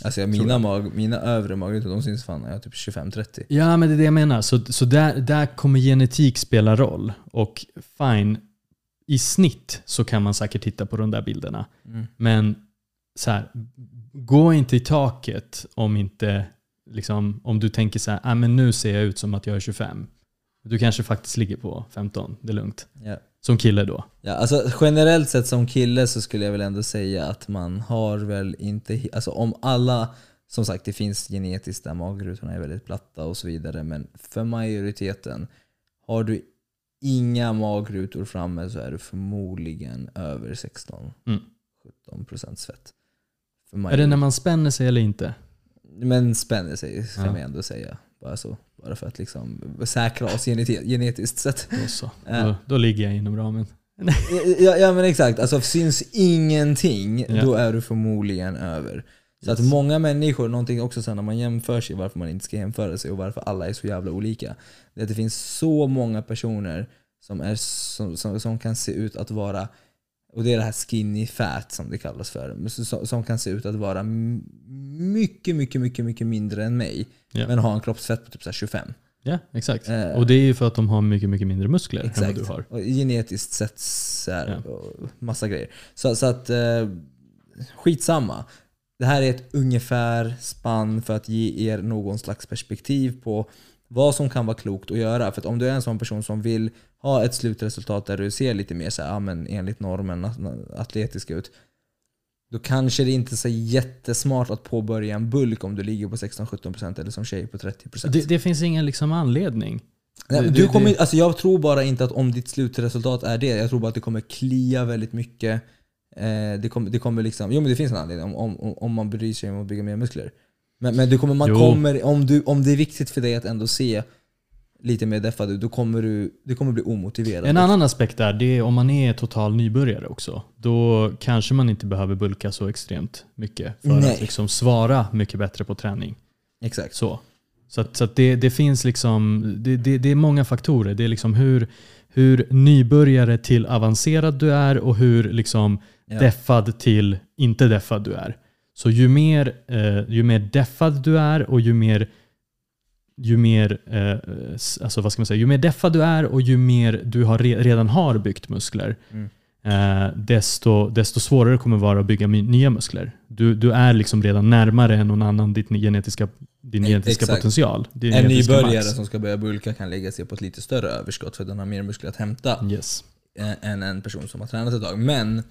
Alltså jag, mina, mag, mina övre magrutor de syns fan när jag är typ 25-30. Ja, men det är det jag menar. Så, så där, där kommer genetik spela roll. Och fine, i snitt så kan man säkert titta på de där bilderna. Mm. Men så här, gå inte i taket om inte liksom, om du tänker så här, ah, men nu ser jag ut som att jag är 25. Du kanske faktiskt ligger på 15, det är lugnt. Ja. Som kille då. Ja, alltså generellt sett som kille så skulle jag väl ändå säga att man har väl inte... Alltså om alla... Som sagt, det finns genetiskt där magrutorna är väldigt platta och så vidare. Men för majoriteten, har du inga magrutor framme så är du förmodligen över 16 Mm. 17 procents fett. För Är det när man spänner sig eller inte? Men spänner sig kan Ja. vi ändå säga. Bara så. Bara för att liksom säkra oss geneti- genetiskt sett. Då, så. Ja. Då, då ligger jag inom ramen. Ja, ja men exakt, alltså syns ingenting Ja. då är du förmodligen över. Så att Yes. många människor, någonting också sen när man jämför sig, varför man inte ska jämföra sig och varför alla är så jävla olika. Det är att det finns så många personer som, är, som, som, som kan se ut att vara, och det är det här skinny fat som det kallas för, som, kan se ut att vara mycket, mycket, mycket, mycket mindre än mig. Ja. Men ha en kroppsfett på typ så här 25. Ja, exakt. Eh. Och det är ju för att de har mycket, mycket mindre muskler än vad Exakt. du har. Och genetiskt sett så här, och massa grejer. Så, så att eh, skitsamma. Det här är ett ungefär spann för att ge er någon slags perspektiv på vad som kan vara klokt att göra. För att om du är en sån person som vill ha ett slutresultat där du ser lite mer så här, ja, men enligt normen at- atletisk ut. Då kanske det inte är så jättesmart att påbörja en bulk om du ligger på 16-17% eller som tjej på 30%. Det, det finns ingen liksom anledning. Nej, men det- du kommer, alltså jag tror bara inte att om ditt slutresultat är det, jag tror bara att det kommer klia väldigt mycket. Eh, det, kommer, det kommer liksom, jo men det finns en anledning om, om, om man bryr sig om att bygga mer muskler. Men, men du kommer, man Jo. kommer, om, du, om det är viktigt för dig att ändå se lite mer deffad ut, då kommer du det kommer bli omotiverat. En annan aspekt där, det är om man är total nybörjare också. Då kanske man inte behöver bulka så extremt mycket för Nej. att liksom svara mycket bättre på träning. Exakt. Så, så, att, så att det, det finns liksom, det, det, det är många faktorer. Det är liksom hur, hur nybörjare till avancerad du är och hur liksom Ja. deffad till inte deffad du är. Så ju mer, eh, ju mer deffad du är och ju mer ju mer, eh, alltså vad ska man säga, ju mer deffad du är och ju mer du har re, redan har byggt muskler, Mm. eh, desto, desto svårare kommer det vara att bygga nya muskler. Du, du är liksom redan närmare än någon annan din genetiska, din E- genetiska exakt. potential. Din En genetiska nybörjare max. som ska börja bulka kan lägga sig på ett lite större överskott för den har mer muskler att hämta. Yes. än en person som har tränat ett tag. Men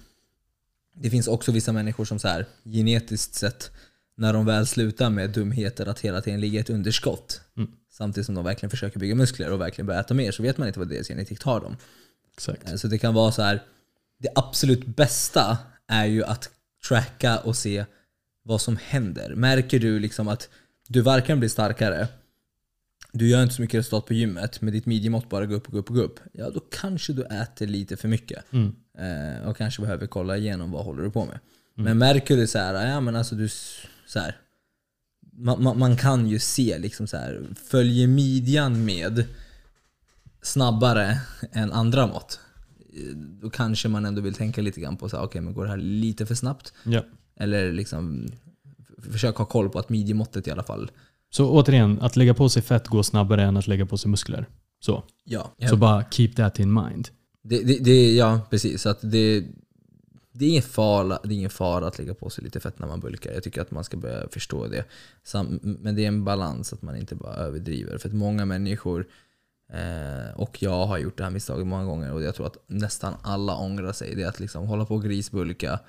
det finns också vissa människor som så här, genetiskt sett, när de väl slutar med dumheter att hela tiden ligga i ett underskott, Mm. samtidigt som de verkligen försöker bygga muskler och verkligen börja äta mer, så vet man inte vad deras genetik tar dem. Exakt. Eh, Så det kan vara så här. det absolut bästa är ju att tracka och se vad som händer. Märker du liksom att du varken blir starkare, du gör inte så mycket resultat på gymmet, men ditt midjemått bara går upp och går upp och går upp. Ja, då kanske du äter lite för mycket. Mm. Eh, och kanske behöver kolla igenom vad håller du på med. Mm. Men märker du så här, ja men alltså du, så här, man, man, man kan ju se liksom så här, följer midjan med snabbare än andra mått, då kanske man ändå vill tänka lite grann på så här, okej men går det här lite för snabbt? Ja. Eller liksom försök ha koll på att midjemåttet i alla fall Så återigen, att lägga på sig fett går snabbare än att lägga på sig muskler. Så, Ja. så bara keep that in mind. Det, det, det, ja, precis. Så att det, det, är ingen fara, det är ingen fara att lägga på sig lite fett när man bulkar. Jag tycker att man ska börja förstå det. Men det är en balans att man inte bara överdriver. För att många människor, eh, och jag har gjort det här misstaget många gånger och jag tror att nästan alla ångrar sig. Det är att liksom hålla på och grisbulka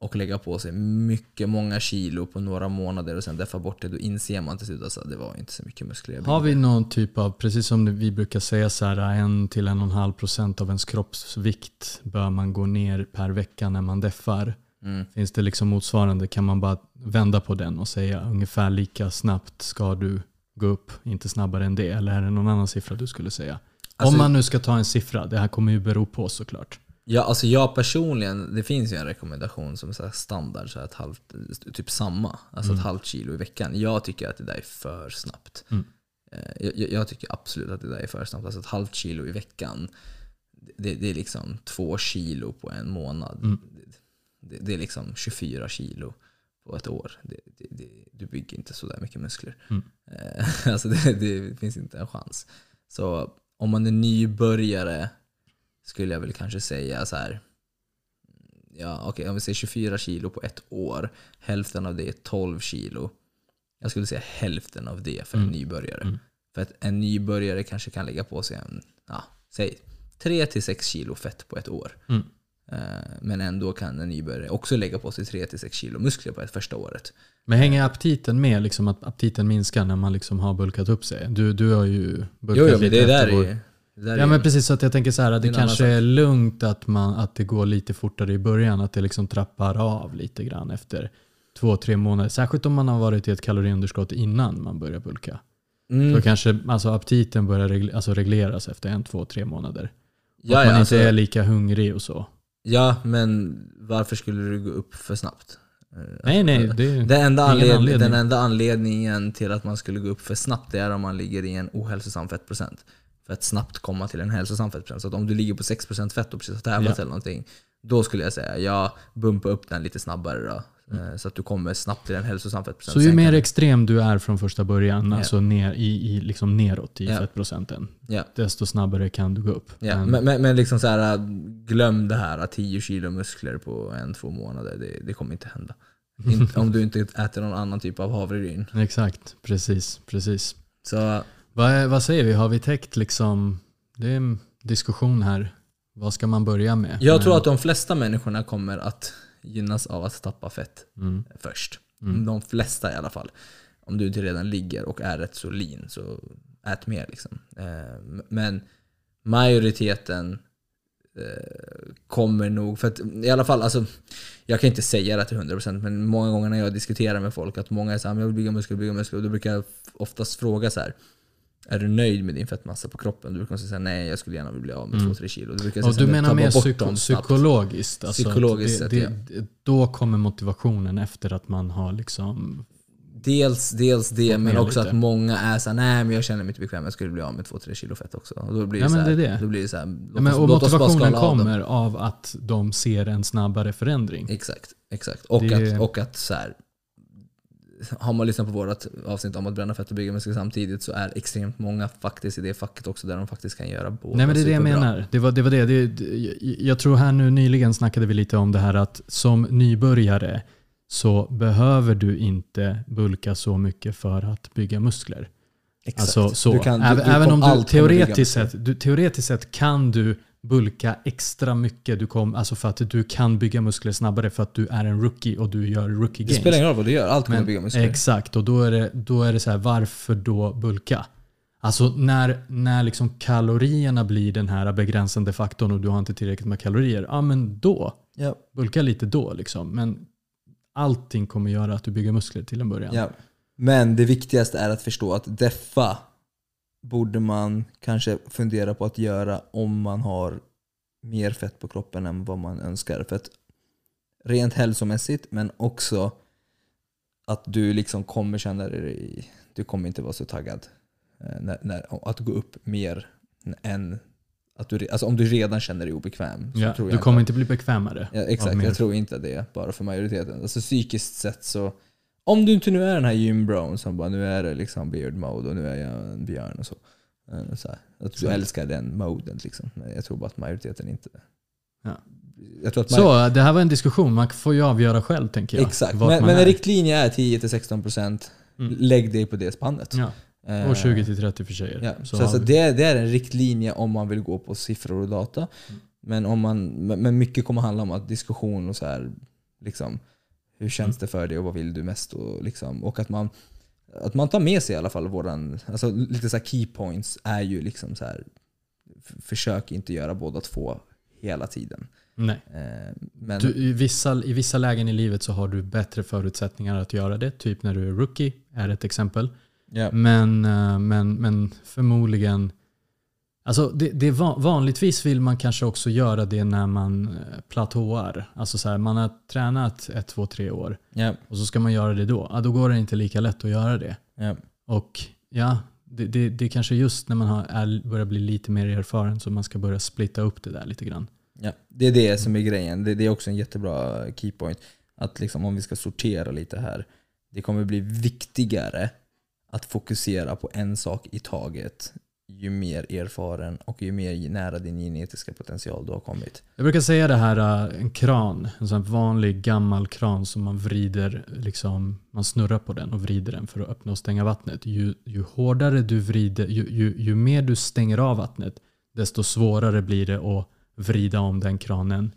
och lägga på sig mycket, många kilo på några månader och sen deffa bort det. Då inser man till slut att så här, det var inte så mycket muskler Har vi någon typ av, precis som vi brukar säga, så här, en till en och en halv procent av ens kroppsvikt bör man gå ner per vecka när man deffar. Mm. Finns det liksom motsvarande? Kan man bara vända på den och säga ungefär lika snabbt ska du gå upp, inte snabbare än det? Eller är det någon annan siffra du skulle säga? Alltså- Om man nu ska ta en siffra, det här kommer ju bero på såklart. Ja, alltså jag personligen, det finns ju en rekommendation som är standard, så ett halvt, typ samma. Alltså ett halvt kilo i veckan. Jag tycker att det där är för snabbt. Mm. Eh, Jag, jag tycker absolut att det där är för snabbt. Alltså ett halvt kilo i veckan, det, det är liksom två kilo på en månad. Mm. Det, det är liksom 24 kilo på ett år. Det, du bygger inte så där mycket muskler. Mm. Eh, Alltså det finns inte en chans. Så om man är nybörjare skulle jag väl kanske säga så här. Ja, okej, om vi säger 24 kilo på ett år. Hälften av det är 12 kilo. Jag skulle säga hälften av det för en Mm. nybörjare. Mm. För att en nybörjare kanske kan lägga på sig en, ja, säg 3-6 kilo fett på ett år. Mm. Eh, Men ändå kan en nybörjare också lägga på sig 3-6 kilo muskler på ett första året. Men hänger aptiten med, liksom att aptiten minskar när man liksom har bulkat upp sig? Du, du har ju bulkat Jo, jo lite det efter där vår- där Ja men precis, så att jag tänker så här att Det kanske är lugnt att, man, att det går lite fortare i början. Att det liksom trappar av lite grann efter två, tre månader. Särskilt om man har varit i ett kaloriunderskott innan man börjar bulka. Mm. Då kanske alltså, aptiten börjar regle, alltså, regleras efter en, två, tre månader. Ja, att man alltså, inte är lika hungrig och så. ja, men varför skulle du gå upp för snabbt? Eh, Nej, nej. Det, Den enda, anledning, den enda anledningen till att man skulle gå upp för snabbt är om man ligger i en ohälsosam fettprocent. För att snabbt komma till en hälsosam fettprocent. Så att om du ligger på 6% fett och precis har tävlat Ja. eller någonting. Då skulle jag säga, ja, bumpa upp den lite snabbare då. Eh, Så att du kommer snabbt till en hälsosam fettprocent. så ju mer extrem du är från första början, Ja. alltså ner, i, i, liksom neråt i Ja. fettprocenten, Ja. desto snabbare kan du gå upp. Ja, Men- men, men, liksom så här, glöm det här att 10 kilo muskler på en, två månader. Det, det kommer inte hända. Om du inte äter någon annan typ av havregryn. Exakt, precis, precis. Så Vad, vad säger vi? Har vi täckt liksom, det är en diskussion här. Vad ska man börja med? jag tror att de flesta människorna kommer att gynnas av att tappa fett Mm. först. Mm. De flesta i alla fall. Om du inte redan ligger och är rätt så lean så ät mer. Liksom. Eh, Men majoriteten eh, kommer nog, för att i alla fall, alltså, jag kan inte säga det till 100% men många gånger när jag diskuterar med folk att många är såhär, jag vill bygga muskler, bygga muskler. Och då brukar jag oftast fråga så här. Är du nöjd med din fettmassa på kroppen? Du brukar säga nej, jag skulle gärna vilja bli av med 2-3 kilo. Då brukar jag Och säga, du "Men menar mer psyko dem snabbt." psykologiskt? Alltså Psykologiskt det, det, det, Då kommer motivationen efter att man har liksom... Dels, dels det, men också lite. att många är såhär, nej men jag känner mig inte bekväm, jag skulle bli av med 2-3 kilo fett också. Och då blir det Ja, det det. Då blir det så här, låt Ja, men, oss- och låt oss bara motivationen skala av kommer av att de ser en snabbare förändring. Exakt, exakt. Och Det- att, och att så här, har man lyssnat på vårt avsnitt om att bränna fett och bygga muskler samtidigt så är extremt många faktiskt i det facket också där de faktiskt kan göra båda Nej men det är det jag menar. Det var det. Var det. det, jag tror här nu nyligen snackade vi lite om det här att som nybörjare så behöver du inte bulka så mycket för att bygga muskler. Exakt. Alltså, så. Du kan- du- även du om du teoretiskt sett, du teoretiskt sett kan du bulka extra mycket. Du kom, alltså för att du kan bygga muskler snabbare för att du är en rookie och du gör rookie Det gains. spelar ingen roll vad du gör, allt kommer bygga muskler. Exakt, och då är det, då är det så här, varför då bulka? Alltså när, när liksom kalorierna blir den här begränsande faktorn och du har inte tillräckligt med kalorier, ja men då, Ja. bulka lite då liksom. Men allting kommer göra att du bygger muskler till en början. Ja. Men det viktigaste är att förstå att deffa borde man kanske fundera på att göra om man har mer fett på kroppen än vad man önskar. För att rent hälsomässigt men också att du liksom kommer känna dig, du kommer inte vara så taggad eh, när, när, att gå upp mer än att du, alltså om du redan känner dig obekväm. Så Ja, tror jag du kommer inte bli bekvämare. Ja, exakt, jag tror inte det bara för majoriteten. Alltså psykiskt sett så, om du inte nu är den här gymbron som bara nu är det liksom beard mode och nu är jag en björn och så. Eh, så här, att du Sant. älskar den moden liksom. Men jag tror bara att majoriteten inte... Ja. Så det här var en diskussion, man får ju avgöra själv tänker jag. Exakt, men, men en är. riktlinje är 10-16%. Mm. Lägg dig på det spannet. Ja, Eh, och 20-30 för tjejer. Ja, Så så alltså vi- det, det är en riktlinje om man vill gå på siffror och data. Mm. Men, om man, men mycket kommer handla om att diskussion och så här, liksom, hur känns Mm. det för dig och vad vill du mest? Och, liksom, och att, man, att man tar med sig i alla fall våran, alltså lite så key points är ju liksom så här, försök inte göra båda två hela tiden. Nej. Eh, men, Du, i, vissa, I vissa lägen i livet så har du bättre förutsättningar att göra det. Typ när du är rookie, är ett exempel. ja, Men, eh, men, men förmodligen... Alltså det, det van, vanligtvis vill man kanske också göra det när man eh, platåar. Alltså så här, man har tränat ett, två, tre år ja, och så ska man göra det då. Ja, då går det inte lika lätt att göra det. ja. Och ja, det, det, det är kanske just när man har, är, börjar bli lite mer erfaren som man ska börja splitta upp det där lite grann. Ja, det är det som är grejen. Det, det är också en jättebra keypoint. Att liksom, om vi ska sortera lite här. Det kommer bli viktigare att fokusera på en sak i taget ju mer erfaren och ju mer nära din genetiska potential du har kommit. Jag brukar säga det här, äh, en kran, en sån vanlig gammal kran som man vrider, liksom, man snurrar på den och vrider den för att öppna och stänga vattnet. Ju, ju hårdare du vrider, ju, ju, ju mer du stänger av vattnet, desto svårare blir det att vrida om den kranen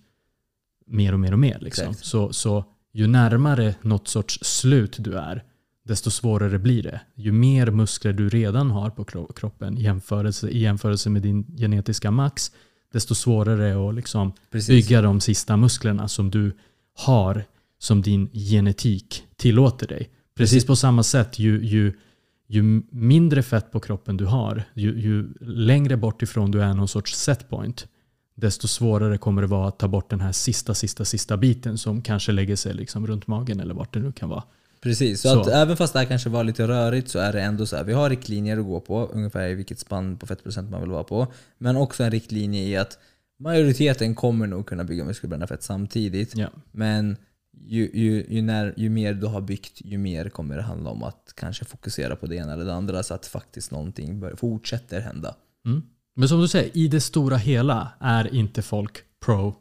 mer och mer och mer. Liksom. Så, så ju närmare något sorts slut du är, desto svårare blir det. Ju mer muskler du redan har på kro- kroppen jämförelse, i jämförelse med din genetiska max, desto svårare är det att liksom Precis. bygga de sista musklerna som du har som din genetik tillåter dig. Precis Precis. på samma sätt, ju, ju, ju mindre fett på kroppen du har, ju, ju längre bort ifrån du är någon sorts setpoint, desto svårare kommer det vara att ta bort den här sista, sista, sista biten som kanske lägger sig liksom runt magen eller vart det nu kan vara. Precis, så, Så. Att även fast det här kanske var lite rörigt så är det ändå så här. Vi har riktlinjer att gå på, ungefär i vilket spann på fettprocent man vill vara på. Men också en riktlinje i att majoriteten kommer nog kunna bygga muskler och bränna fett samtidigt. Ja. Men ju, ju, ju, när, ju mer du har byggt, ju mer kommer det handla om att kanske fokusera på det ena eller det andra så att faktiskt någonting bör, fortsätter hända. Mm. Men som du säger, i det stora hela är inte folk pro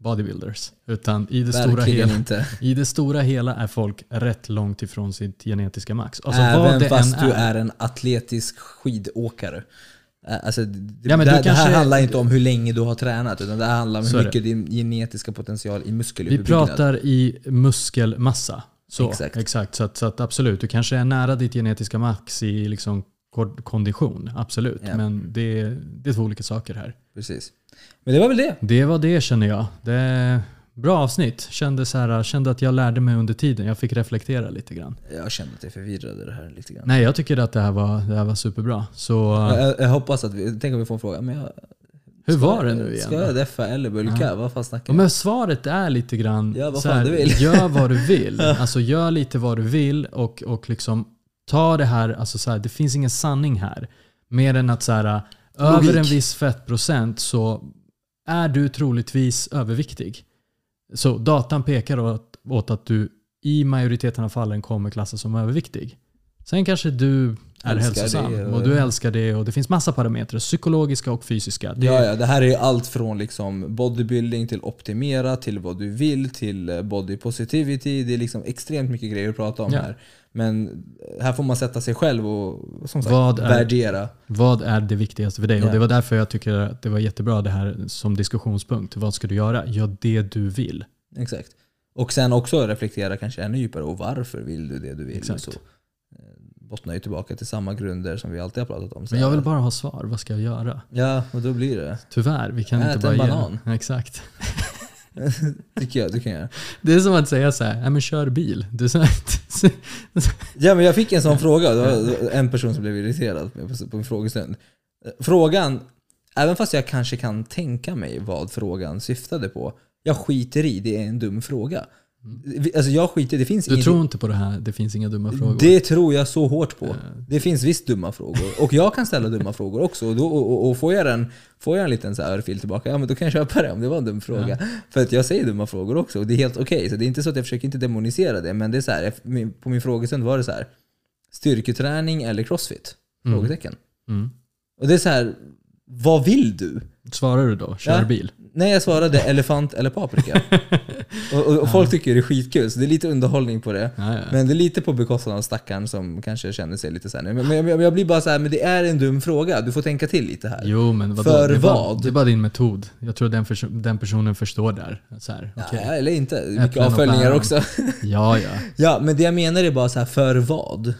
bodybuilders. Utan i det, stora hela, inte. i det stora hela är folk rätt långt ifrån sitt genetiska max. Alltså Även det fast än du är en atletisk skidåkare. Alltså, det, Ja, det, det här handlar inte om hur länge du har tränat, utan det här handlar om hur är det. mycket din genetiska potential i Vi muskeluppbyggnad. pratar i muskelmassa. Så, Exakt. exakt. Så, att, så att absolut, du kanske är nära ditt genetiska max i liksom kondition. Absolut. Ja. Men det, är- det är två olika saker här. Precis. Men det var väl det. Det var det känner jag. Det är bra avsnitt. Kände, så här, kände att jag lärde mig under tiden. Jag fick reflektera lite grann. Jag kände att jag förvirrade det här lite grann. Nej, jag tycker att det här var, det här var superbra. Så Jag, jag hoppas att vi, tänk om vi får en fråga. Men jag, hur ska- var det nu igen? Ska jag deffa eller bulka? Vad fan snackar Ja, vi? men svaret är lite grann Gör vad fan här, du vill. Gör vad du vill. Alltså gör lite vad du vill och, och liksom ta det här, alltså så här, det finns ingen sanning här. Mer än att så här, över en viss fettprocent så är du troligtvis överviktig. Så datan pekar åt, åt att du i majoriteten av fallen kommer klassas som överviktig. Sen kanske du är Älskar hälsosam det och- och du älskar det och det finns massa parametrar, psykologiska och fysiska. Det, Ja, ja, det här är allt från liksom bodybuilding till optimera, till vad du vill, till eh, body positivity. Det är liksom extremt mycket grejer att prata om Ja. här. Men här får man sätta sig själv och som sagt, Vad är- värdera. Vad är det viktigaste för dig? Ja. Och det var därför jag tycker att det var jättebra det här som diskussionspunkt. Vad ska du göra? Gör det du vill. Exakt. Och sen också reflektera kanske ännu djupare. Och varför vill du det du vill? Exakt. Så, eh, bottnar ju tillbaka till samma grunder som vi alltid har pratat om. Men jag här, vill bara ha svar. Vad ska jag göra? Ja, och då blir det. Tyvärr, vi kan Ät inte bara en ge... banan. Exakt. Tycker jag du kan göra. Det är som att säga så här, men kör bil. Du, så Ja, men jag fick en sån fråga. Det var en person som blev irriterad på- en frågestund. Frågan, även fast jag kanske kan tänka mig vad frågan syftade på. Jag skiter i, det är en dum fråga. Alltså jag skiter det finns du ingenting- tror inte på det här, det finns inga dumma frågor? Det tror jag så hårt på. Det finns visst dumma frågor. Och jag kan ställa dumma frågor också. Och, då, och, och, får, jag en, får jag en liten så här örfil tillbaka, ja men då kan jag köpa det om det var en dum fråga. För att jag säger dumma frågor också och det är helt okej. Så det är inte så att jag försöker inte demonisera det. Men det är så här, på min frågestund var det så här. Styrketräning eller crossfit? Mm. Frågetecken. Mm. Och det är så här, vad vill du? Svarar du då? Kör Ja. bil? Nej, jag svarade elefant eller paprika. och, och, och folk tycker det är skitkul, så det är lite underhållning på det. Ja, ja. Men det är lite på bekostnad av stackaren som kanske känner sig lite såhär. Men, men, men jag blir bara så här, men det är en dum fråga. Du får tänka till lite här. Jo men vadå? För det, bara, vad? det är bara din metod. Jag tror den, perso- den personen förstår där. Så här, okej. Ja, eller inte. Mycket Äpplen avföljningar också. Ja, ja. ja, men det jag menar är bara så här, för vad?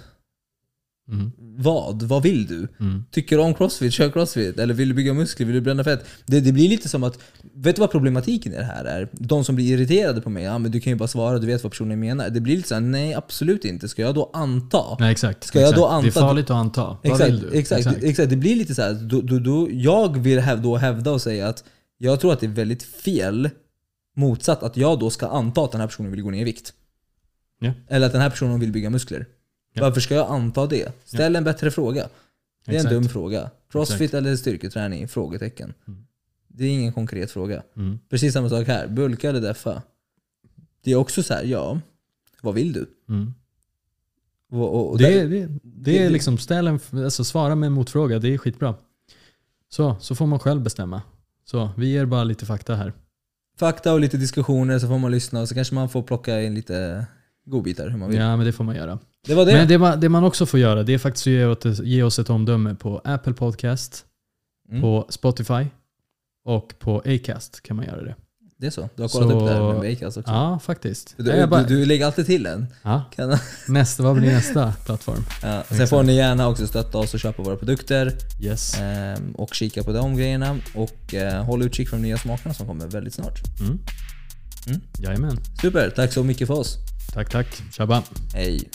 Mm. Vad? Vad vill du? Mm. Tycker du om crossfit? Kör crossfit. Eller vill du bygga muskler? Vill du bränna fett? Det, det blir lite som att, vet du vad problematiken i det här är? De som blir irriterade på mig, ja men du kan ju bara svara, du vet vad personen menar. Det blir lite såhär, nej absolut inte. Ska jag då anta? Nej, exakt. Ska jag exakt. då Det är anta- farligt att anta. Vad Exakt, vill du? Exakt, exakt. Det blir lite så här. Då, då, då, jag vill då hävda och säga att jag tror att det är väldigt fel motsatt att jag då ska anta att den här personen vill gå ner i vikt. Ja. Eller att den här personen vill bygga muskler. Ja. Varför ska jag anta det? Ställ en bättre fråga. Det är Exakt. en dum fråga. Crossfit Exakt. eller styrketräning? Frågetecken. Mm. Det är ingen konkret fråga. Mm. Precis samma sak här. Bulka eller deffa? Det är också så här, ja. Vad vill du? Mm. Och, och, och Det, där- är- det, det är det- liksom, ställ en, alltså svara med en motfråga, det är skitbra. Så, så får man själv bestämma. Så, vi ger bara lite fakta här. fakta och lite diskussioner så får man lyssna och så kanske man får plocka in lite godbitar hur man vill. Ja, men det får man göra. Det var det. Men det man, det man också får göra, det är faktiskt att ge, åt, ge oss ett omdöme på Apple Podcast, Mm. på Spotify och på Acast kan man göra det. Det är så? Du har kollat Så- upp det här med Bakehouse också? Ja, faktiskt. Du, du, du lägger alltid till en. ja, Kan, nästa, vad blir nästa plattform? ja. Sen får ni gärna också stötta oss och köpa våra produkter Yes. ehm, och kika på de grejerna. Och eh, håll utkik för de nya smakerna som kommer väldigt snart. Mm. Mm. Jajamän. Super, tack så mycket för oss. Tack, tack. Tjabba. Hej!